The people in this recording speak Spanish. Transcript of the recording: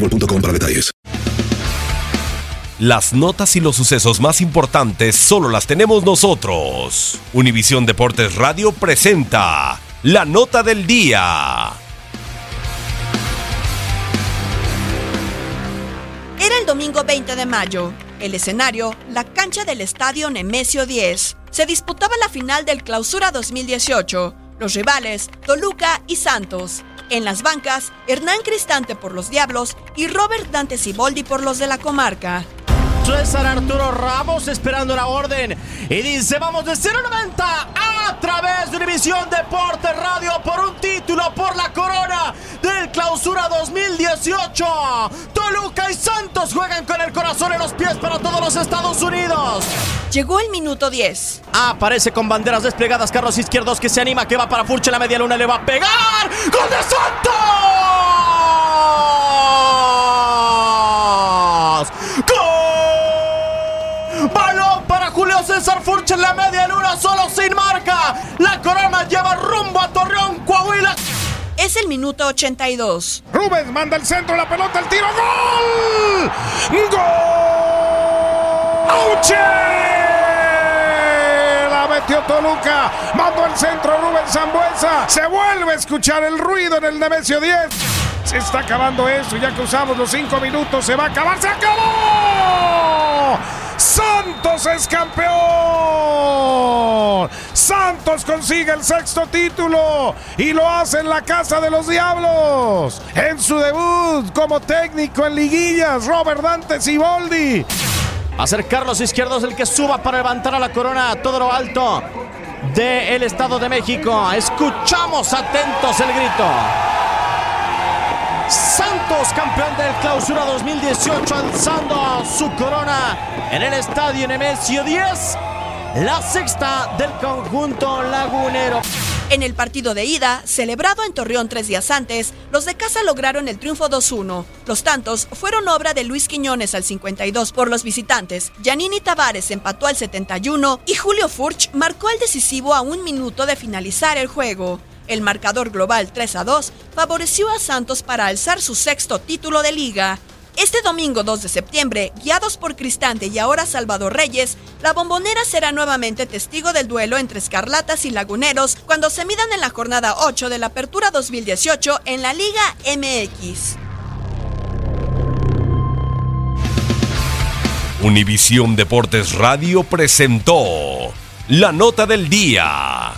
boostmobile.com para detalles. Las notas y los sucesos más importantes solo las tenemos nosotros. Univisión Deportes Radio presenta la nota del día. Era el domingo 20 de mayo. El escenario, la cancha del estadio Nemesio 10. Se disputaba la final del Clausura 2018. Los rivales, Toluca y Santos. En las bancas, Hernán Cristante por los Diablos y Robert Dante Siboldi por los de la comarca. César Arturo Ramos esperando la orden y dice vamos de 0.90 a través de Univisión Deportes Radio por un título por la 2018 Toluca y Santos juegan con el corazón en los pies para todos los Estados Unidos Llegó el minuto 10 Aparece con banderas desplegadas Carlos Izquierdos que se anima que va para Furche la media luna le va a pegar ¡Gol de Santos! ¡Gol! Balón para Julio César Furche en la media luna, solo sin marca. La corona lleva rumbo a Torreón, Coahuila. Es el minuto 82. Rubens manda el centro, la pelota, el tiro, ¡gol! ¡Gol! ¡Auche! La metió Toluca, mandó el centro Rubens Zambuesa. Se vuelve a escuchar el ruido en el Nemesio 10. Se está acabando eso, ya que usamos los cinco minutos, se va a acabar, ¡se acabó! Santos es campeón. Santos consigue el sexto título y lo hace en la casa de los Diablos. En su debut como técnico en liguillas, Robert Dante a ser Carlos Izquierdos el que suba para levantar a la corona a todo lo alto del Estado de México. Escuchamos atentos el grito. Santos, campeón del clausura 2018, alzando su corona en el estadio Nemesio 10, la sexta del conjunto lagunero. En el partido de ida, celebrado en Torreón tres días antes, los de casa lograron el triunfo 2-1. Los tantos fueron obra de Luis Quiñones al 52 por los visitantes, Giannini Tavares empató al 71 y Julio Furch marcó el decisivo a un minuto de finalizar el juego. El marcador global 3 a 2 favoreció a Santos para alzar su sexto título de liga. Este domingo 2 de septiembre, guiados por Cristante y ahora Salvador Reyes, la bombonera será nuevamente testigo del duelo entre Escarlatas y Laguneros cuando se midan en la jornada 8 de la Apertura 2018 en la Liga MX. Univisión Deportes Radio presentó la nota del día.